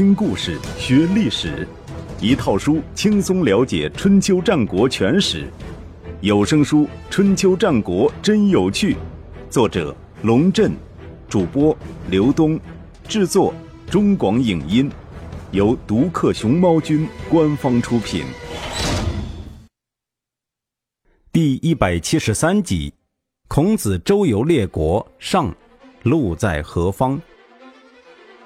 听故事学历史，一套书轻松了解春秋战国全史。有声书《春秋战国真有趣》，作者龙震，主播刘东，制作中广影音，由独克熊猫君官方出品。第一百七十三集：孔子周游列国上，路在何方？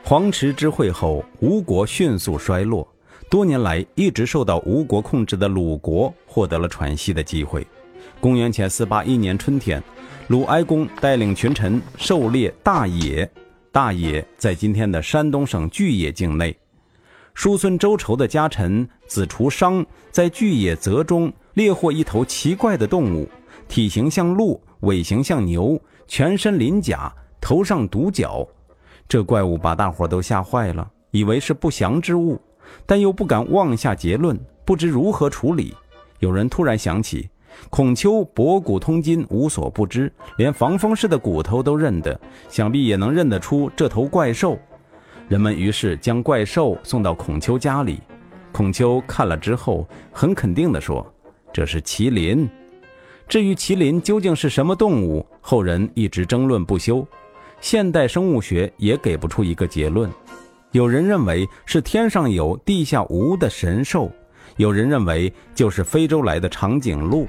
黄池之会后，吴国迅速衰落。多年来一直受到吴国控制的鲁国获得了喘息的机会。公元前四八一年春天，鲁哀公带领群臣狩猎大野。大野在今天的山东省巨野境内。叔孙周仇的家臣子除商在巨野泽中猎获一头奇怪的动物，体型像鹿，尾型像牛，全身鳞甲，头上独角。这怪物把大伙都吓坏了，以为是不祥之物，但又不敢妄下结论，不知如何处理。有人突然想起，孔丘博古通今，无所不知，连防风氏的骨头都认得，想必也能认得出这头怪兽。人们于是将怪兽送到孔丘家里。孔丘看了之后，很肯定地说：“这是麒麟。”至于麒麟究竟是什么动物，后人一直争论不休。现代生物学也给不出一个结论，有人认为是天上有地下无的神兽，有人认为就是非洲来的长颈鹿。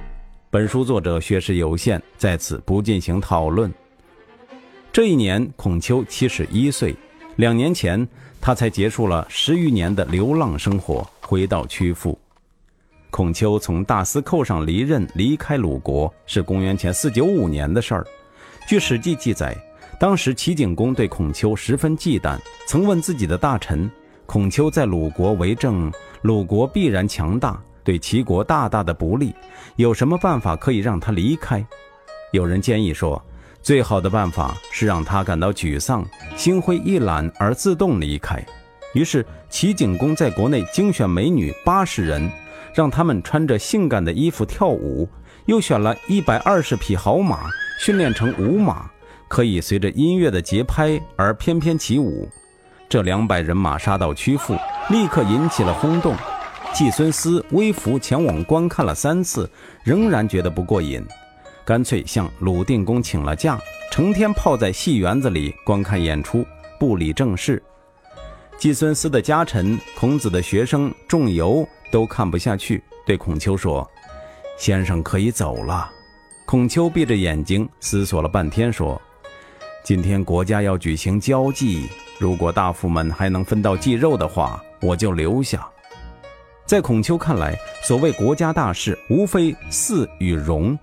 本书作者学识有限，在此不进行讨论。这一年，孔丘七十一岁，两年前他才结束了十余年的流浪生活，回到曲阜。孔丘从大司寇上离任，离开鲁国是公元前四九五年的事儿。据《史记》记载。当时齐景公对孔丘十分忌惮，曾问自己的大臣：“孔丘在鲁国为政，鲁国必然强大，对齐国大大的不利，有什么办法可以让他离开？”有人建议说：“最好的办法是让他感到沮丧，心灰意懒而自动离开。”于是齐景公在国内精选美女八十人，让他们穿着性感的衣服跳舞，又选了一百二十匹好马，训练成舞马。可以随着音乐的节拍而翩翩起舞。这两百人马杀到曲阜，立刻引起了轰动。季孙思微服前往观看了三次，仍然觉得不过瘾，干脆向鲁定公请了假，成天泡在戏园子里观看演出，不理政事。季孙思的家臣、孔子的学生仲由都看不下去，对孔丘说：“先生可以走了。”孔丘闭着眼睛思索了半天，说。今天国家要举行交际，如果大夫们还能分到祭肉的话，我就留下。在孔丘看来，所谓国家大事，无非祀与戎。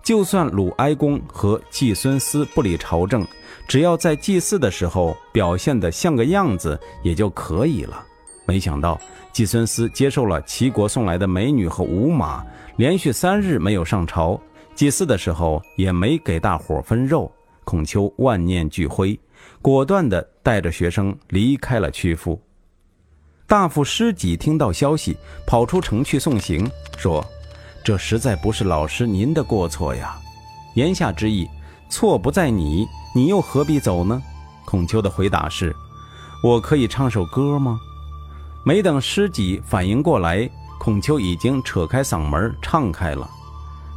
就算鲁哀公和季孙思不理朝政，只要在祭祀的时候表现得像个样子，也就可以了。没想到季孙思接受了齐国送来的美女和舞马，连续三日没有上朝，祭祀的时候也没给大伙分肉。孔丘万念俱灰，果断地带着学生离开了曲阜。大夫师己听到消息，跑出城去送行，说：“这实在不是老师您的过错呀。”言下之意，错不在你，你又何必走呢？孔丘的回答是：“我可以唱首歌吗？”没等师己反应过来，孔丘已经扯开嗓门唱开了。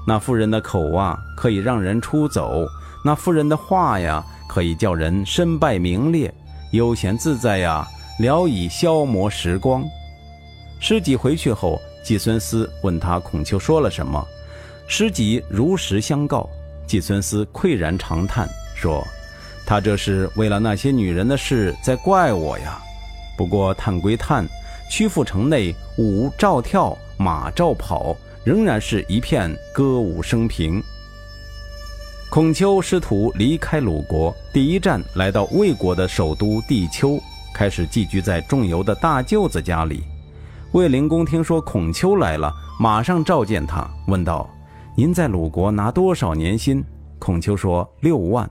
那妇人的口啊，可以让人出走。那妇人的话呀，可以叫人身败名裂，悠闲自在呀，聊以消磨时光。师己回去后，季孙思问他孔丘说了什么，师己如实相告。季孙思喟然长叹说：“他这是为了那些女人的事在怪我呀。不过叹归叹，曲阜城内舞照跳，马照跑，仍然是一片歌舞升平。”孔丘师徒离开鲁国，第一站来到魏国的首都地丘，开始寄居在仲由的大舅子家里。魏灵公听说孔丘来了，马上召见他，问道：“您在鲁国拿多少年薪？”孔丘说：“六万。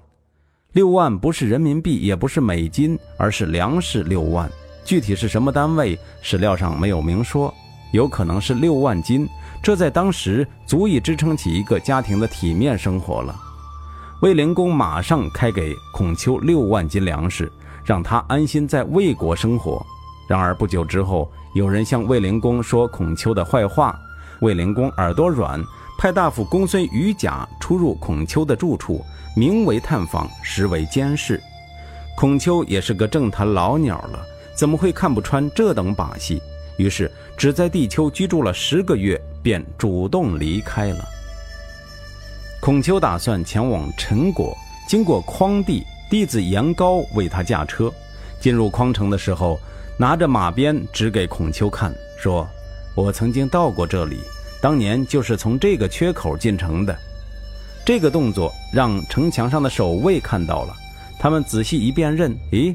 六万不是人民币，也不是美金，而是粮食六万。具体是什么单位，史料上没有明说，有可能是六万斤。这在当时足以支撑起一个家庭的体面生活了。”魏灵公马上开给孔丘六万斤粮食，让他安心在魏国生活。然而不久之后，有人向卫灵公说孔丘的坏话，卫灵公耳朵软，派大夫公孙羽甲出入孔丘的住处，名为探访，实为监视。孔丘也是个政坛老鸟了，怎么会看不穿这等把戏？于是只在地丘居住了十个月，便主动离开了。孔丘打算前往陈国，经过匡地，弟子颜高为他驾车，进入匡城的时候。拿着马鞭指给孔丘看，说：“我曾经到过这里，当年就是从这个缺口进城的。”这个动作让城墙上的守卫看到了，他们仔细一辨认，咦，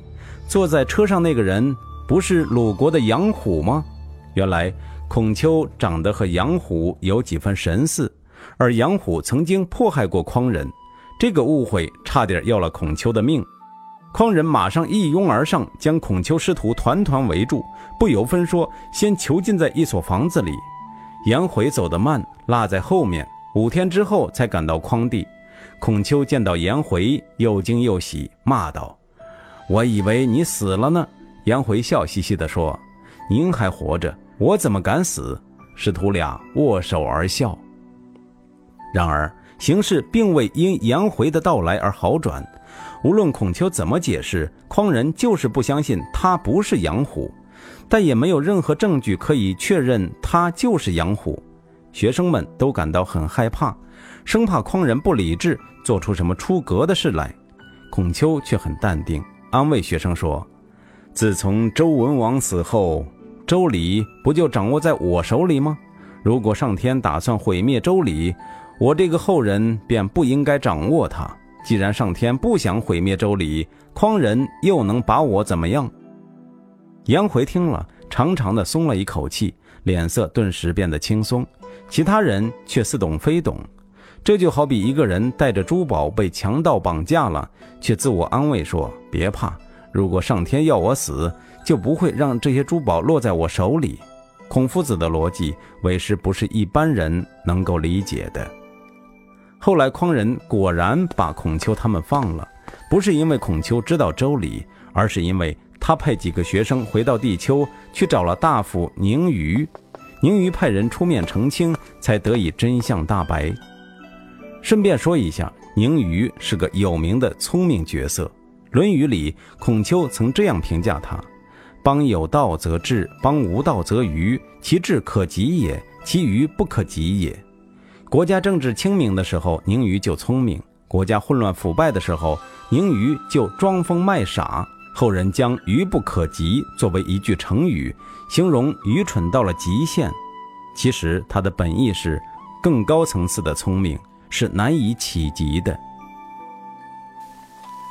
坐在车上那个人不是鲁国的杨虎吗？原来孔丘长得和杨虎有几分神似，而杨虎曾经迫害过匡人，这个误会差点要了孔丘的命。匡人马上一拥而上，将孔丘师徒团团围住，不由分说，先囚禁在一所房子里。颜回走得慢，落在后面，五天之后才赶到匡地。孔丘见到颜回，又惊又喜，骂道：“我以为你死了呢。”颜回笑嘻嘻地说：“您还活着，我怎么敢死？”师徒俩握手而笑。然而形势并未因颜回的到来而好转。无论孔丘怎么解释，匡人就是不相信他不是杨虎，但也没有任何证据可以确认他就是杨虎。学生们都感到很害怕，生怕匡人不理智，做出什么出格的事来。孔丘却很淡定，安慰学生说：“自从周文王死后，周礼不就掌握在我手里吗？如果上天打算毁灭周礼，我这个后人便不应该掌握它。”既然上天不想毁灭周礼，匡人又能把我怎么样？颜回听了，长长的松了一口气，脸色顿时变得轻松。其他人却似懂非懂。这就好比一个人带着珠宝被强盗绑架了，却自我安慰说：“别怕，如果上天要我死，就不会让这些珠宝落在我手里。”孔夫子的逻辑，为师不是一般人能够理解的。后来，匡人果然把孔丘他们放了，不是因为孔丘知道周礼，而是因为他派几个学生回到地丘去找了大夫宁虞，宁虞派人出面澄清，才得以真相大白。顺便说一下，宁虞是个有名的聪明角色，《论语》里孔丘曾这样评价他：“邦有道则治，邦无道则愚。其治可及也，其愚不可及也。”国家政治清明的时候，宁虞就聪明；国家混乱腐败的时候，宁虞就装疯卖傻。后人将“愚不可及”作为一句成语，形容愚蠢到了极限。其实他的本意是更高层次的聪明，是难以企及的。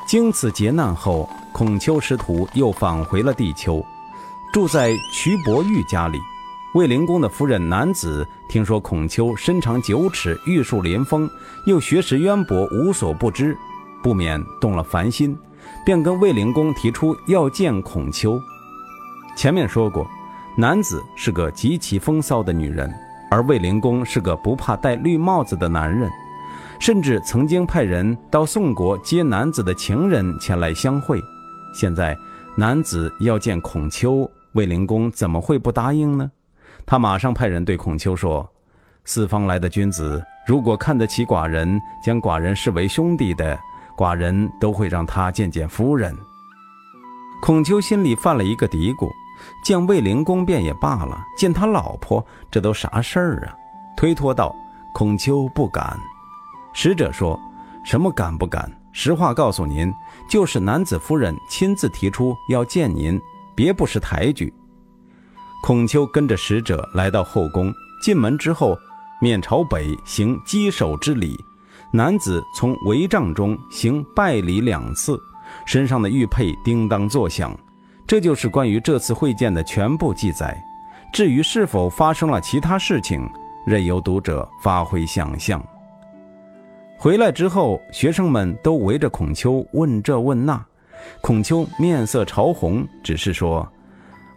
经此劫难后，孔丘师徒又返回了地丘，住在瞿伯玉家里。卫灵公的夫人南子听说孔丘身长九尺，玉树临风，又学识渊博，无所不知，不免动了凡心，便跟卫灵公提出要见孔丘。前面说过，南子是个极其风骚的女人，而卫灵公是个不怕戴绿帽子的男人，甚至曾经派人到宋国接男子的情人前来相会。现在男子要见孔丘，卫灵公怎么会不答应呢？他马上派人对孔丘说：“四方来的君子，如果看得起寡人，将寡人视为兄弟的，寡人都会让他见见夫人。”孔丘心里犯了一个嘀咕：见卫灵公便也罢了，见他老婆，这都啥事儿啊？推脱道：“孔丘不敢。”使者说：“什么敢不敢？实话告诉您，就是男子夫人亲自提出要见您，别不识抬举。”孔丘跟着使者来到后宫，进门之后，面朝北行稽首之礼。男子从帷帐中行拜礼两次，身上的玉佩叮当作响。这就是关于这次会见的全部记载。至于是否发生了其他事情，任由读者发挥想象。回来之后，学生们都围着孔丘问这问那，孔丘面色潮红，只是说。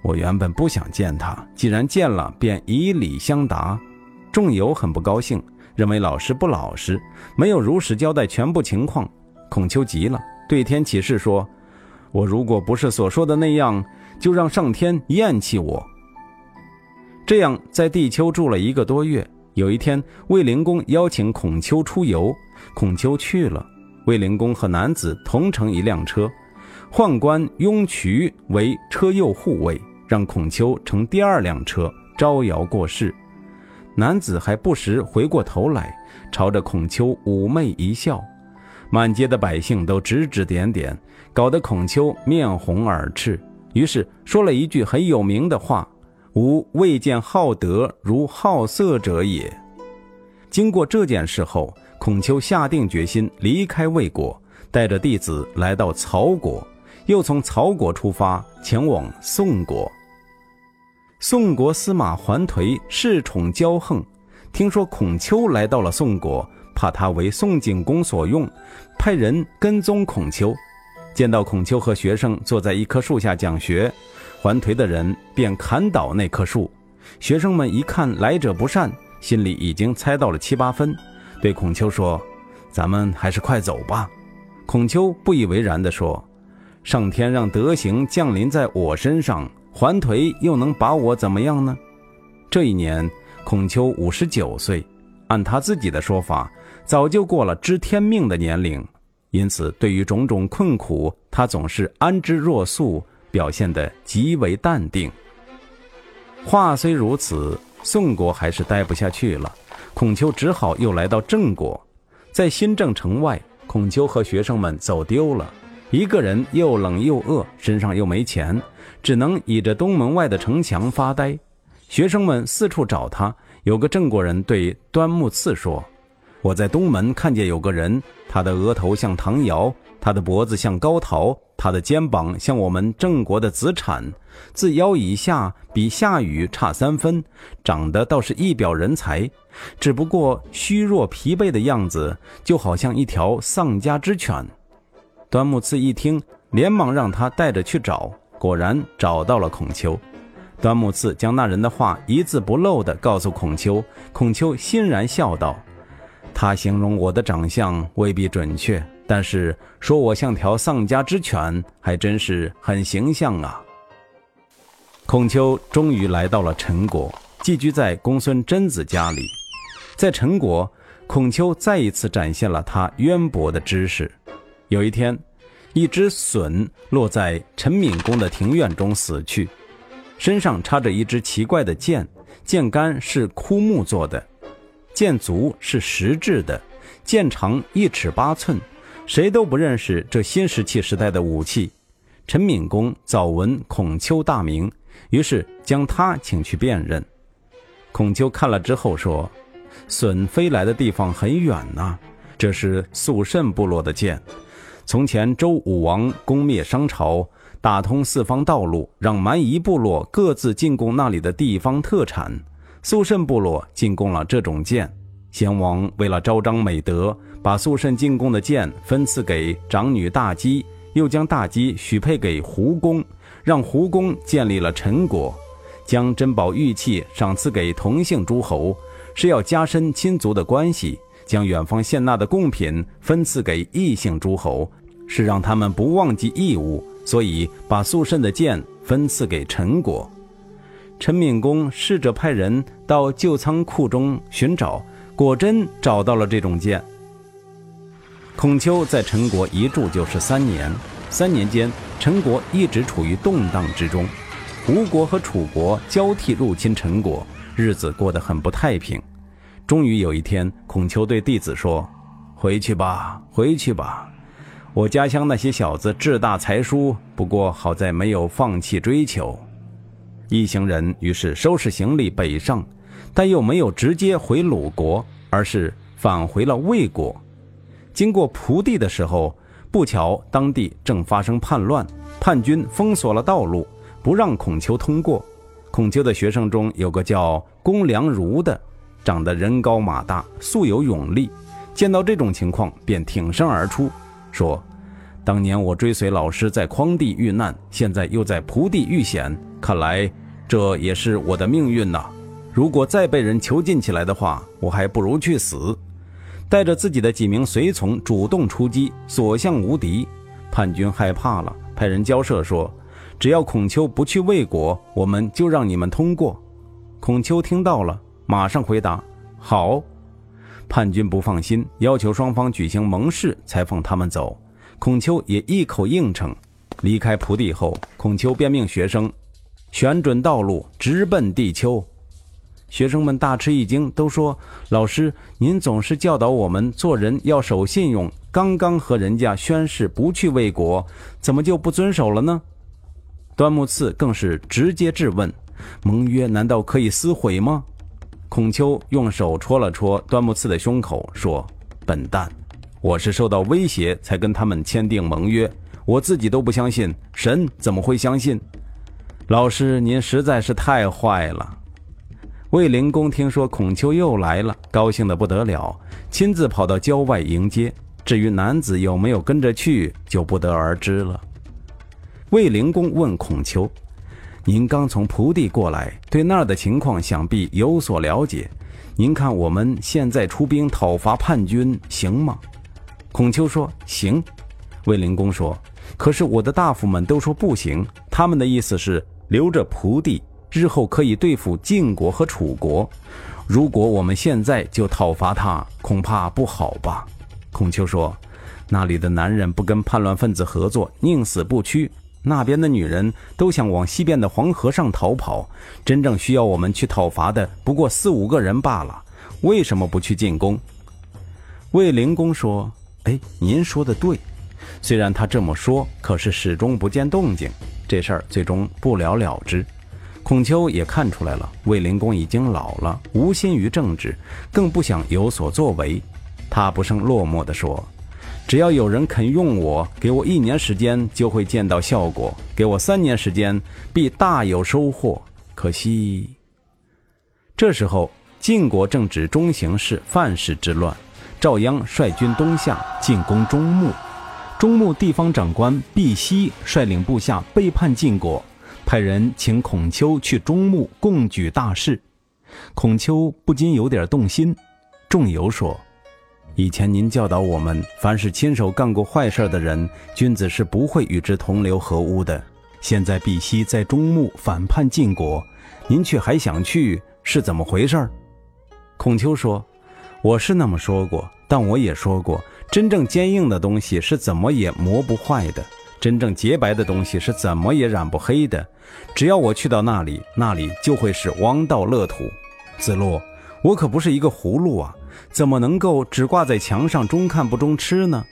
我原本不想见他，既然见了，便以礼相答。众友很不高兴，认为老师不老实，没有如实交代全部情况。孔丘急了，对天起誓说：“我如果不是所说的那样，就让上天厌弃我。”这样，在地丘住了一个多月。有一天，卫灵公邀请孔丘出游，孔丘去了。卫灵公和男子同乘一辆车，宦官雍渠为车右护卫，让孔丘乘第二辆车招摇过市。男子还不时回过头来，朝着孔丘妩媚一笑。满街的百姓都指指点点，搞得孔丘面红耳赤。于是说了一句很有名的话。吾未见好德如好色者也。经过这件事后，孔丘下定决心离开魏国，带着弟子来到曹国，又从曹国出发前往宋国。宋国司马桓颓恃宠骄横，听说孔丘来到了宋国，怕他为宋景公所用，派人跟踪孔丘。见到孔丘和学生坐在一棵树下讲学。桓颓的人便砍倒那棵树，学生们一看来者不善，心里已经猜到了七八分，对孔丘说：“咱们还是快走吧。”孔丘不以为然地说：“上天让德行降临在我身上，还颓又能把我怎么样呢？”这一年，孔丘五十九岁，按他自己的说法，早就过了知天命的年龄，因此对于种种困苦，他总是安之若素。表现得极为淡定。话虽如此，宋国还是待不下去了。孔丘只好又来到郑国，在新郑城外，孔丘和学生们走丢了。一个人又冷又饿，身上又没钱，只能倚着东门外的城墙发呆。学生们四处找他，有个郑国人对端木赐说：“我在东门看见有个人，他的额头像唐尧，他的脖子像高陶。”他的肩膀像我们郑国的子产，自腰以下比夏禹差三分，长得倒是一表人才，只不过虚弱疲惫的样子，就好像一条丧家之犬。端木赐一听，连忙让他带着去找，果然找到了孔丘。端木赐将那人的话一字不漏地告诉孔丘，孔丘欣然笑道：“他形容我的长相未必准确。”但是说我像条丧家之犬，还真是很形象啊。孔丘终于来到了陈国，寄居在公孙贞子家里。在陈国，孔丘再一次展现了他渊博的知识。有一天，一只隼落在陈敏公的庭院中死去，身上插着一支奇怪的剑，剑杆是枯木做的，剑足是石制的，剑长一尺八寸。谁都不认识这新石器时代的武器。陈敏公早闻孔丘大名，于是将他请去辨认。孔丘看了之后说：“隼飞来的地方很远呐，这是肃慎部落的剑。从前周武王攻灭商朝，打通四方道路，让蛮夷部落各自进贡那里的地方特产。肃慎部落进贡了这种剑。先王为了昭彰美德。”把肃慎进贡的剑分赐给长女大姬，又将大姬许配给胡公，让胡公建立了陈国，将珍宝玉器赏赐给同姓诸侯，是要加深亲族的关系；将远方献纳的贡品分赐给异姓诸侯，是让他们不忘记义务。所以把肃慎的剑分赐给陈国。陈敏公试着派人到旧仓库中寻找，果真找到了这种剑。孔丘在陈国一住就是三年，三年间，陈国一直处于动荡之中，吴国和楚国交替入侵陈国，日子过得很不太平。终于有一天，孔丘对弟子说：“回去吧，回去吧，我家乡那些小子志大才疏，不过好在没有放弃追求。”一行人于是收拾行李北上，但又没有直接回鲁国，而是返回了魏国。经过蒲地的时候，不巧当地正发生叛乱，叛军封锁了道路，不让孔丘通过。孔丘的学生中有个叫公良如的，长得人高马大，素有勇力。见到这种情况，便挺身而出，说：“当年我追随老师在匡地遇难，现在又在蒲地遇险，看来这也是我的命运呐。如果再被人囚禁起来的话，我还不如去死。”带着自己的几名随从主动出击，所向无敌。叛军害怕了，派人交涉说，只要孔丘不去魏国，我们就让你们通过。孔丘听到了，马上回答：“好。”叛军不放心，要求双方举行盟誓才放他们走。孔丘也一口应承。离开蒲地后，孔丘便命学生选准道路，直奔地丘。学生们大吃一惊，都说：“老师，您总是教导我们做人要守信用，刚刚和人家宣誓不去魏国，怎么就不遵守了呢？”端木赐更是直接质问：“盟约难道可以撕毁吗？”孔丘用手戳了戳端木赐的胸口，说：“笨蛋，我是受到威胁才跟他们签订盟约，我自己都不相信，神怎么会相信？老师，您实在是太坏了。”卫灵公听说孔丘又来了，高兴得不得了，亲自跑到郊外迎接。至于男子有没有跟着去，就不得而知了。卫灵公问孔丘。您刚从蒲地过来，对那儿的情况想必有所了解。您看我们现在出兵讨伐叛军，行吗？孔丘说：“行。”卫灵公说：“可是我的大夫们都说不行，他们的意思是留着蒲地，日后可以对付晋国和楚国。如果我们现在就讨伐他，恐怕不好吧？”孔丘说：“那里的男人不跟叛乱分子合作，宁死不屈。”那边的女人都想往西边的黄河上逃跑，真正需要我们去讨伐的不过四五个人罢了。为什么不去进攻？卫灵公说：“哎，您说的对。虽然他这么说，可是始终不见动静，这事儿最终不了了之。孔丘也看出来了，卫灵公已经老了，无心于政治，更不想有所作为。他不胜落寞地说。”只要有人肯用我，给我一年时间就会见到效果；给我三年时间，必大有收获。可惜，这时候晋国正值中行氏范氏之乱，赵鞅率军东下进攻中牧，中牧地方长官毕西率领部下背叛晋国，派人请孔丘去中牧共举大事。孔丘不禁有点动心。仲由说。以前您教导我们，凡是亲手干过坏事的人，君子是不会与之同流合污的。现在毕西在中牧反叛晋国，您却还想去，是怎么回事？孔丘说：“我是那么说过，但我也说过，真正坚硬的东西是怎么也磨不坏的，真正洁白的东西是怎么也染不黑的。只要我去到那里，那里就会是王道乐土。子路，我可不是一个葫芦啊！”怎么能够只挂在墙上，中看不中吃呢？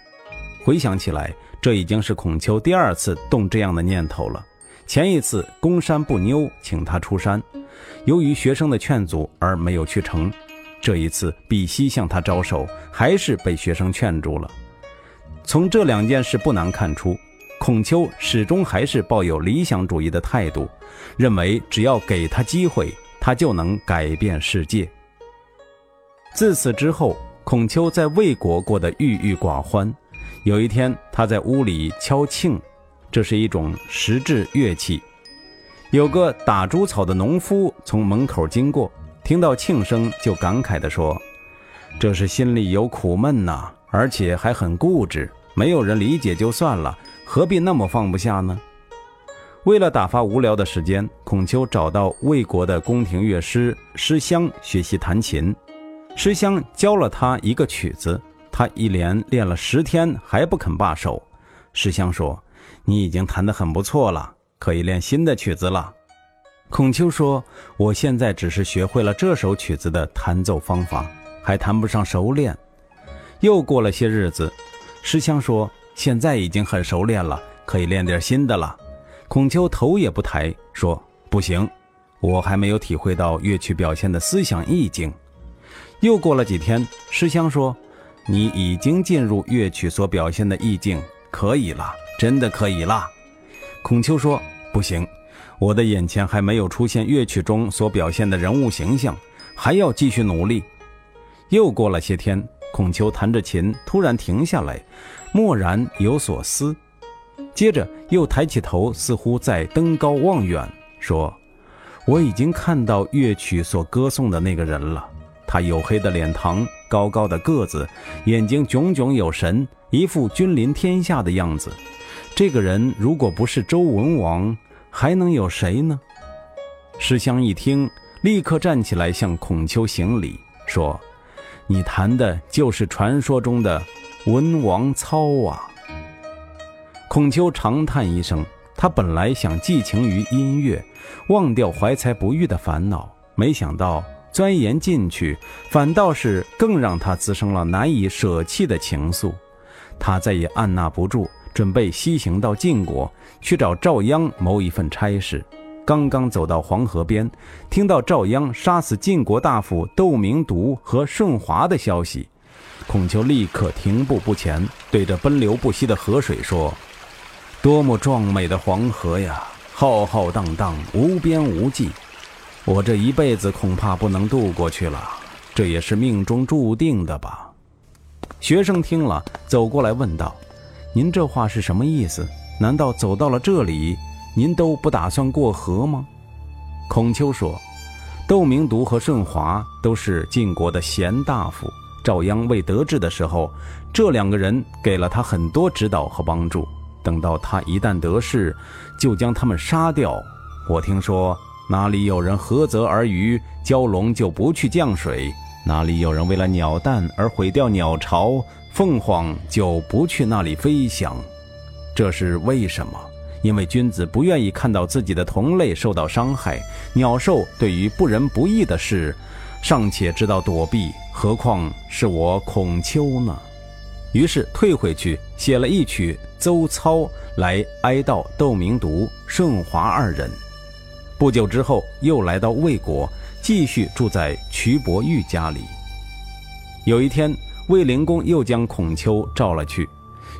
回想起来，这已经是孔丘第二次动这样的念头了。前一次公山不妞请他出山，由于学生的劝阻而没有去成。这一次比西向他招手，还是被学生劝住了。从这两件事不难看出，孔丘始终还是抱有理想主义的态度，认为只要给他机会，他就能改变世界。自此之后，孔丘在魏国过得郁郁寡欢。有一天，他在屋里敲磬，这是一种石制乐器。有个打猪草的农夫从门口经过，听到庆声，就感慨地说：“这是心里有苦闷呐，而且还很固执，没有人理解就算了，何必那么放不下呢？”为了打发无聊的时间，孔丘找到魏国的宫廷乐师师襄学习弹琴。师襄教了他一个曲子，他一连练了十天还不肯罢手。师襄说：“你已经弹得很不错了，可以练新的曲子了。”孔丘说：“我现在只是学会了这首曲子的弹奏方法，还谈不上熟练。”又过了些日子，师襄说：“现在已经很熟练了，可以练点新的了。”孔丘头也不抬说：“不行，我还没有体会到乐曲表现的思想意境。”又过了几天，师襄说：“你已经进入乐曲所表现的意境，可以了，真的可以了。”孔丘说：“不行，我的眼前还没有出现乐曲中所表现的人物形象，还要继续努力。”又过了些天，孔丘弹着琴，突然停下来，默然有所思，接着又抬起头，似乎在登高望远，说：“我已经看到乐曲所歌颂的那个人了。”他黝黑的脸庞，高高的个子，眼睛炯炯有神，一副君临天下的样子。这个人如果不是周文王，还能有谁呢？诗香一听，立刻站起来向孔丘行礼，说：“你谈的就是传说中的文王操啊！”孔丘长叹一声，他本来想寄情于音乐，忘掉怀才不遇的烦恼，没想到钻研进去，反倒是更让他滋生了难以舍弃的情愫。他再也按捺不住。准备西行到晋国去找赵鞅谋一份差事，刚刚走到黄河边，听到赵鞅杀死晋国大夫窦明独和舜华的消息，孔丘立刻停步不前，对着奔流不息的河水说：“多么壮美的黄河呀，浩浩荡荡，无边无际，我这一辈子恐怕不能渡过去了，这也是命中注定的吧？”学生听了，走过来问道。您这话是什么意思？难道走到了这里，您都不打算过河吗？孔丘说：“窦明独和舜华都是晋国的贤大夫，赵鞅未得志的时候，这两个人给了他很多指导和帮助。等到他一旦得势，就将他们杀掉。我听说哪里有人涸泽而渔，蛟龙就不去降水；哪里有人为了鸟蛋而毁掉鸟巢。”凤凰就不去那里飞翔，这是为什么？因为君子不愿意看到自己的同类受到伤害。鸟兽对于不仁不义的事，尚且知道躲避，何况是我孔丘呢？于是退回去，写了一曲邹操来哀悼窦明独、舜华二人。不久之后，又来到魏国，继续住在瞿伯玉家里。有一天。卫灵公又将孔丘召了去，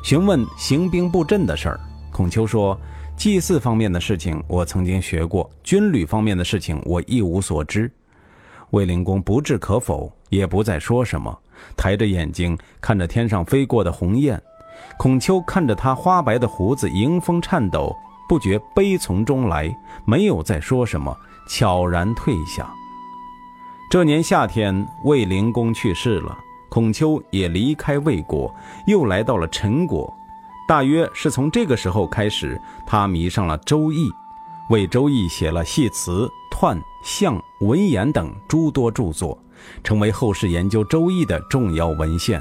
询问行兵布阵的事儿。孔丘说：“祭祀方面的事情我曾经学过，军旅方面的事情我一无所知。”卫灵公不置可否，也不再说什么，抬着眼睛看着天上飞过的鸿雁。孔丘看着他花白的胡子迎风颤抖，不觉悲从中来，没有再说什么，悄然退下。这年夏天，卫灵公去世了。孔丘也离开魏国，又来到了陈国。大约是从这个时候开始，他迷上了《周易》，为《周易》写了系辞、彖、象、文言等诸多著作，成为后世研究《周易》的重要文献。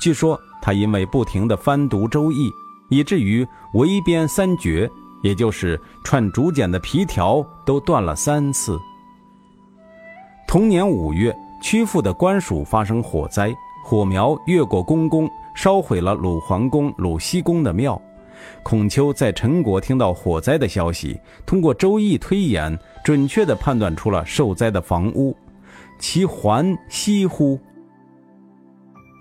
据说他因为不停地翻读《周易》，以至于围边三绝，也就是串竹简的皮条都断了三次。同年五月。曲阜的官署发生火灾，火苗越过宫宫，烧毁了鲁桓公、鲁僖公的庙。孔丘在陈国听到火灾的消息，通过《周易》推演，准确地判断出了受灾的房屋，其环西乎？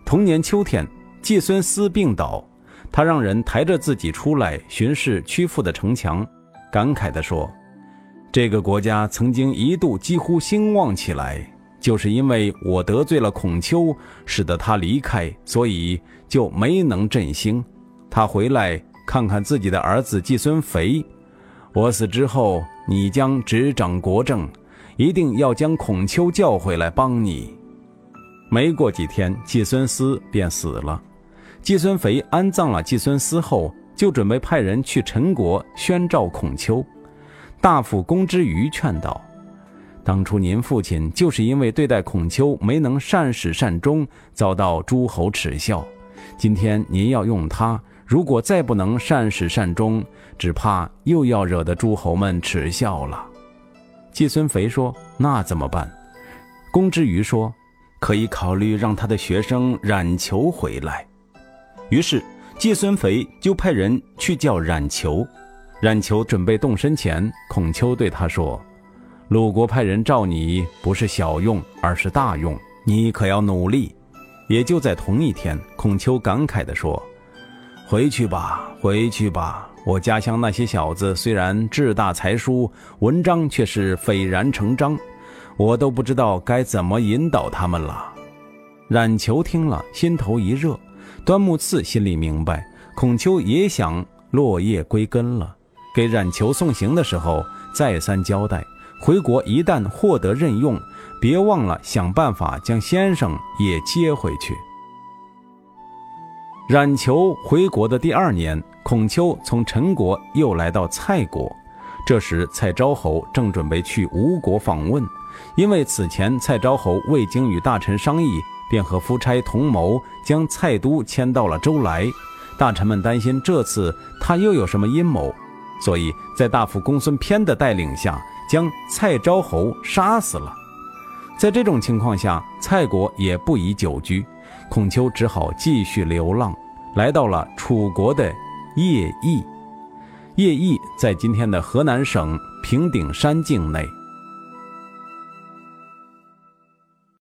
同年秋天，季孙思病倒，他让人抬着自己出来巡视曲阜的城墙，感慨地说：“这个国家曾经一度几乎兴旺起来。”就是因为我得罪了孔丘，使得他离开，所以就没能振兴。他回来看看自己的儿子季孙肥。我死之后，你将执掌国政，一定要将孔丘叫回来帮你。没过几天，季孙思便死了。季孙肥安葬了季孙思后，就准备派人去陈国宣召孔丘。大夫公之余劝道。当初您父亲就是因为对待孔丘没能善始善终，遭到诸侯耻笑。今天您要用他，如果再不能善始善终，只怕又要惹得诸侯们耻笑了。季孙肥说：“那怎么办？”公之于说：“可以考虑让他的学生冉求回来。”于是季孙肥就派人去叫冉求。冉求准备动身前，孔丘对他说。鲁国派人召你，不是小用，而是大用。你可要努力。也就在同一天，孔丘感慨地说：“回去吧，回去吧。我家乡那些小子虽然志大才疏，文章却是斐然成章，我都不知道该怎么引导他们了。”冉求听了，心头一热。端木赐心里明白，孔丘也想落叶归根了。给冉求送行的时候，再三交代。回国一旦获得任用，别忘了想办法将先生也接回去。冉求回国的第二年，孔丘从陈国又来到蔡国。这时，蔡昭侯正准备去吴国访问，因为此前蔡昭侯未经与大臣商议，便和夫差同谋将蔡都迁到了周来。大臣们担心这次他又有什么阴谋，所以在大夫公孙偏的带领下，将蔡昭侯杀死了。在这种情况下，蔡国也不宜久居，孔丘只好继续流浪，来到了楚国的叶邑。叶邑在今天的河南省平顶山境内。